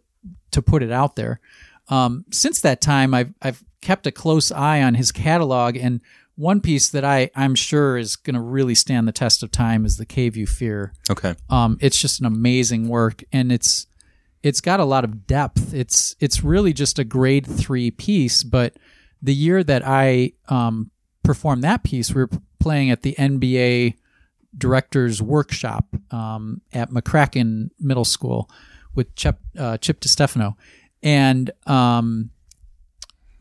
to put it out there. Um, since that time, I've I've kept a close eye on his catalog, and one piece that I I'm sure is going to really stand the test of time is the Cave You Fear. Okay. Um, it's just an amazing work, and it's it's got a lot of depth. It's it's really just a grade three piece. But the year that I um, performed that piece, we were playing at the NBA Directors Workshop um, at McCracken Middle School with Chip uh, Chip DiStefano, and um,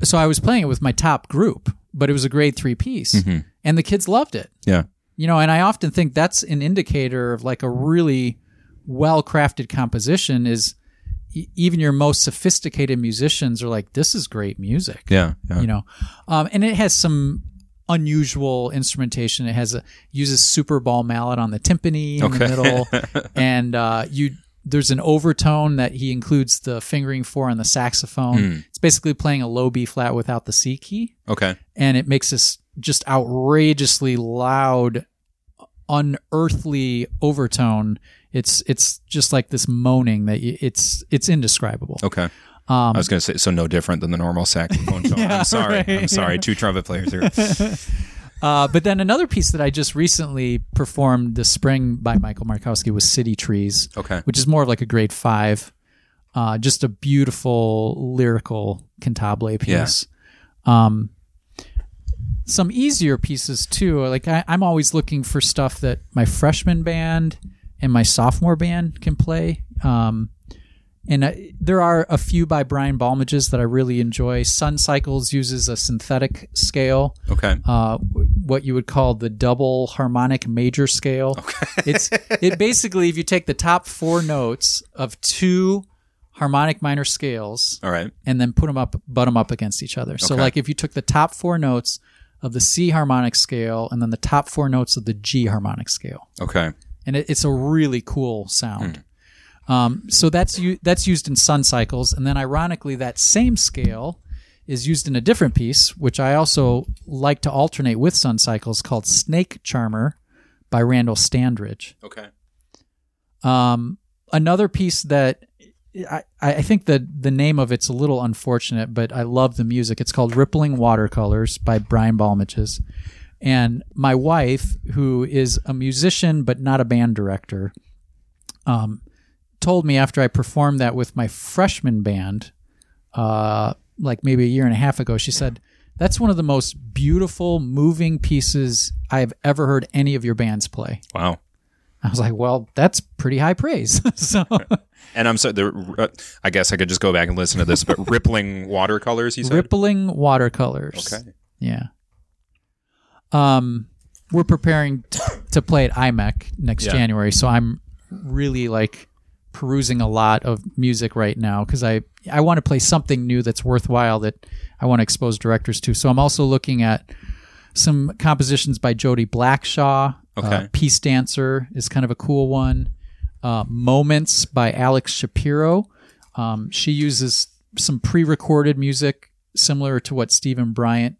so I was playing it with my top group, but it was a grade three piece, and the kids loved it Yeah. you know and i often think that's an indicator of like a really well crafted composition is even your most sophisticated musicians are like this is great music Yeah. Yeah. you know um, and it has some unusual instrumentation it has a uses super ball mallet on the timpani in Okay. the middle and uh, you there's an overtone that he includes the fingering for on the saxophone Hmm. it's basically playing a low b flat without the c key Okay. and it makes this just outrageously loud unearthly overtone it's it's just like this moaning that you, it's it's indescribable Okay. I was going to say, so no different than the normal saxophone tone. Yeah, I'm sorry. right, I'm sorry. Two trumpet players here. Uh, but then another piece that I just recently performed this spring by Michael Markowski was City Trees, Okay. which is more of like a grade five. Uh, just a beautiful lyrical cantabile piece. Um, some easier pieces too. Like I, I'm always looking for stuff that my freshman band and my sophomore band can play. Um, and I, there are a few by Brian Balmages that I really enjoy. Sun Cycles uses a synthetic scale Okay. uh, what you would call the double harmonic major scale. Okay. it's it basically if you take the top four notes of two harmonic minor scales All right. and then put them up, butt them up against each other. So Okay. like if you took the top four notes of the C harmonic scale and then the top four notes of the G harmonic scale, Okay. and it, it's a really cool sound. Hmm. Um, so that's u- that's used in sun cycles, and then ironically, that same scale is used in a different piece, which I also like to alternate with sun cycles, called Snake Charmer by Randall Standridge. Okay. Um, another piece that I, I think the the name of it's a little unfortunate, but I love the music. It's called Rippling Watercolors by Brian Balmages. And my wife, who is a musician but not a band director, um, told me after I performed that with my freshman band, uh, like maybe a year and a half ago, she said, That's one of the most beautiful, moving pieces I have ever heard any of your bands play. Wow. I was like, well, that's pretty high praise. so, And I'm sorry. The, uh, I guess I could just go back and listen to this, but rippling watercolors. You said. rippling watercolors. Okay. Yeah. Um, we're preparing t- to play at IMEC next Yeah. January, so I'm really like perusing a lot of music right now because I I want to play something new that's worthwhile that I want to expose directors to. So I'm also looking at some compositions by Jodie Blackshaw. Uh, Peace Dancer is kind of a cool one. Uh, Moments by Alex Shapiro. Um, she uses some pre-recorded music similar to what Steven Bryant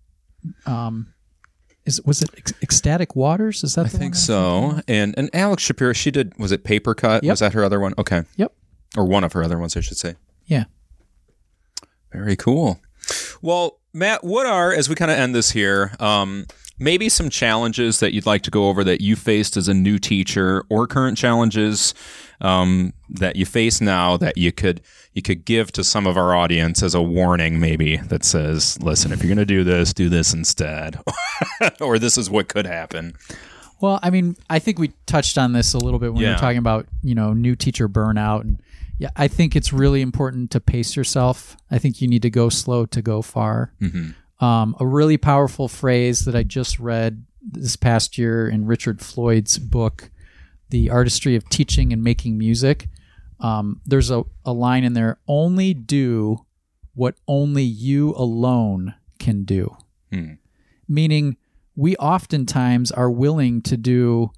um, is. Was it Ec- Ecstatic Waters? Is that I the think one? so. And and Alex Shapiro, she did. Was it Paper Cut? Yep. Was that her other one? Okay. Yep. Or one of her other ones, I should say. Yeah. Very cool. Well, Matt, what are as we kind of end this here? Um, maybe some challenges that you'd like to go over that you faced as a new teacher, or current challenges um, that you face now that you could you could give to some of our audience as a warning, maybe that says, "Listen, if you're going to do this, do this instead," or "This is what could happen." Well, I mean, I think we touched on this a little bit when we Yeah. were talking about you know new teacher burnout, and yeah, I think it's really important to pace yourself. I think you need to go slow to go far. Um, a really powerful phrase that I just read this past year in Richard Floyd's book, "The Artistry of Teaching and Making Music." Um, there's a, a line in there: "Only do what only you alone can do." Meaning, we oftentimes are willing to do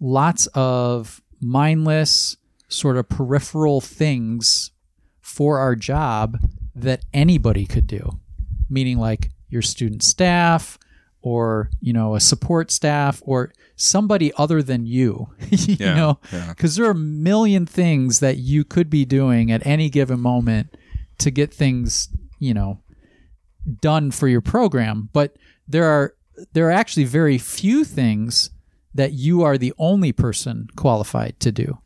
lots of mindless, sort of peripheral things for our job that anybody could do. Meaning, like your student staff, or you know, a support staff, or somebody other than you. you Yeah, know, yeah. because there are a million things that you could be doing at any given moment to get things, you know, done for your program, but there are there are actually very few things that you are the only person qualified to do.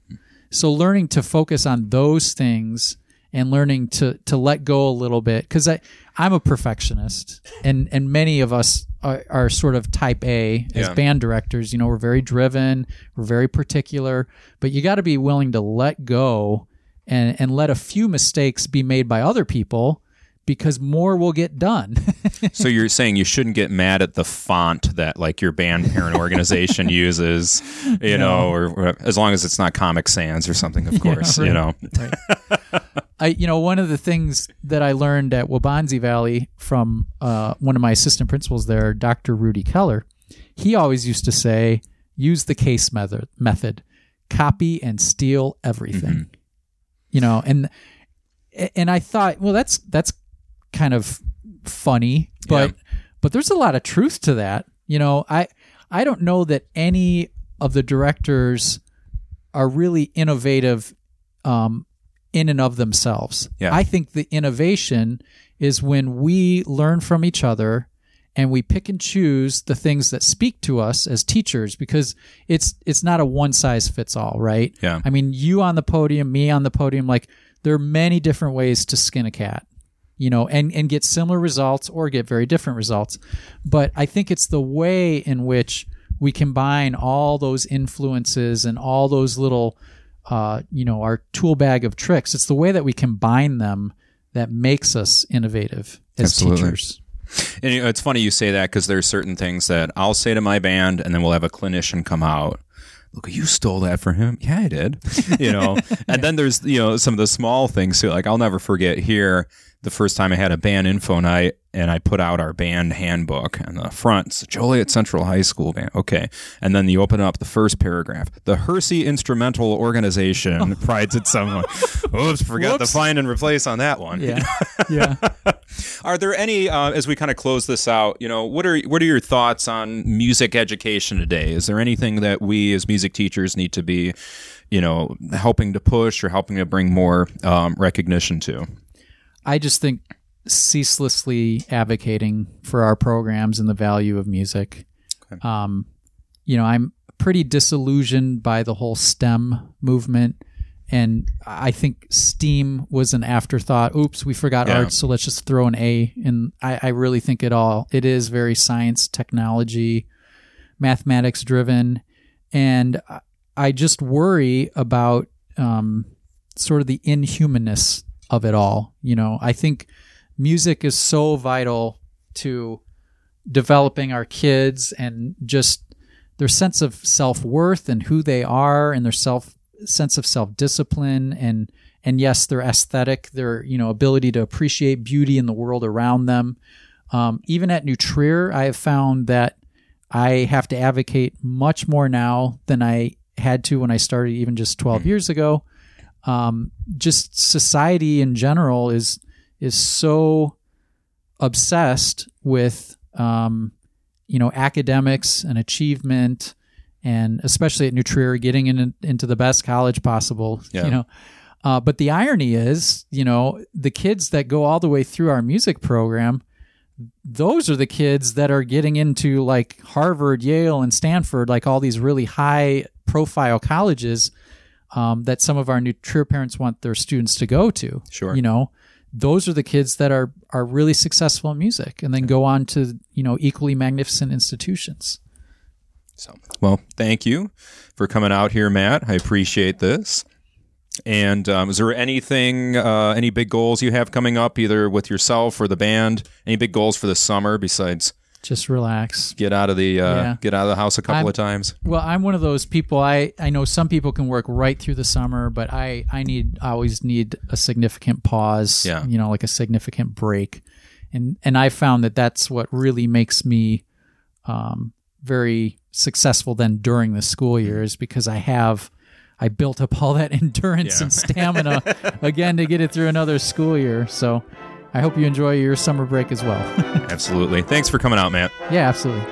So learning to focus on those things and learning to to let go a little bit cuz I I'm a perfectionist and and many of us are, are sort of type A as Yeah. band directors, you know, we're very driven, we're very particular, but you got to be willing to let go and and let a few mistakes be made by other people because more will get done. So you're saying you shouldn't get mad at the font that like your band parent organization uses, you know, or, or as long as it's not Comic Sans or something, of course, you right. know. I, you know, one of the things that I learned at Waubonsie Valley from uh, one of my assistant principals there, Dr. Rudy Keller, he always used to say, use the case method, method, copy and steal everything. You know, and and I thought, well, that's that's kind of funny, but but there's a lot of truth to that. You know, I I don't know that any of the directors are really innovative um, in and of themselves. Yeah. I think the innovation is when we learn from each other and we pick and choose the things that speak to us as teachers because it's it's not a one size fits all, right? Yeah. I mean, you on the podium, me on the podium, like there are many different ways to skin a cat. You know, and and get similar results or get very different results. But I think it's the way in which we combine all those influences and all those little uh, you know, our tool bag of tricks. It's the way that we combine them that makes us innovative as Absolutely. teachers. And you know, it's funny you say that because there's certain things that I'll say to my band, and then we'll have a clinician come out. Look, you stole that from him. Yeah, I did. You know, and then there's you know some of the small things too. Like I'll never forget here the first time I had a band info night, and I put out our band handbook and the front. It's Joliet Central High School band. Okay, and then you open up the first paragraph. The Hersey Instrumental Organization prides itself. on- Oops, forgot Whoops. to find and replace on that one. Yeah. yeah. Are there any, uh, as we kind of close this out, you know, what are what are your thoughts on music education today? Is there anything that we as music teachers need to be, you know, helping to push or helping to bring more um, recognition to? I just think ceaselessly advocating for our programs and the value of music. Um, you know, I'm pretty disillusioned by the whole STEM movement. And I think STEAM was an afterthought. Oops, we forgot Yeah. art, so let's just throw an A. And I, I really think it all. It is very science, technology, mathematics driven, and I- I just worry about um, sort of the inhumanness of it all. You know, I think music is so vital to developing our kids and just their sense of self-worth and who they are and their self sense of self-discipline and and yes their aesthetic their you know ability to appreciate beauty in the world around them. Um, even at New Trier I have found that I have to advocate much more now than I had to when I started even just 12 years ago um, just society in general is is so obsessed with um, you know academics and achievement and especially at New Trier getting in, into the best college possible Yeah. you know uh, but the irony is you know the kids that go all the way through our music program those are the kids that are getting into like Harvard, Yale, and Stanford, like all these really high profile colleges um, that some of our New Trier parents want their students to go to. Sure. You know, those are the kids that are are really successful in music and then go on to, you know, equally magnificent institutions. So, well, thank you for coming out here, Matt. I appreciate this. And um, is there anything, uh, any big goals you have coming up, either with yourself or the band? Any big goals for the summer besides Just relax. get out of the uh, Yeah. get out of the house a couple I'm- of times? Well, I'm one of those people. I, I know some people can work right through the summer, but I, I need I always need a significant pause. Yeah. You know, like a significant break, and and I found that that's what really makes me um, very successful then during the school year is because I have I built up all that endurance Yeah. and stamina again to get it through another school year. So I hope you enjoy your summer break as well. absolutely. Thanks for coming out, Matt. Yeah, absolutely.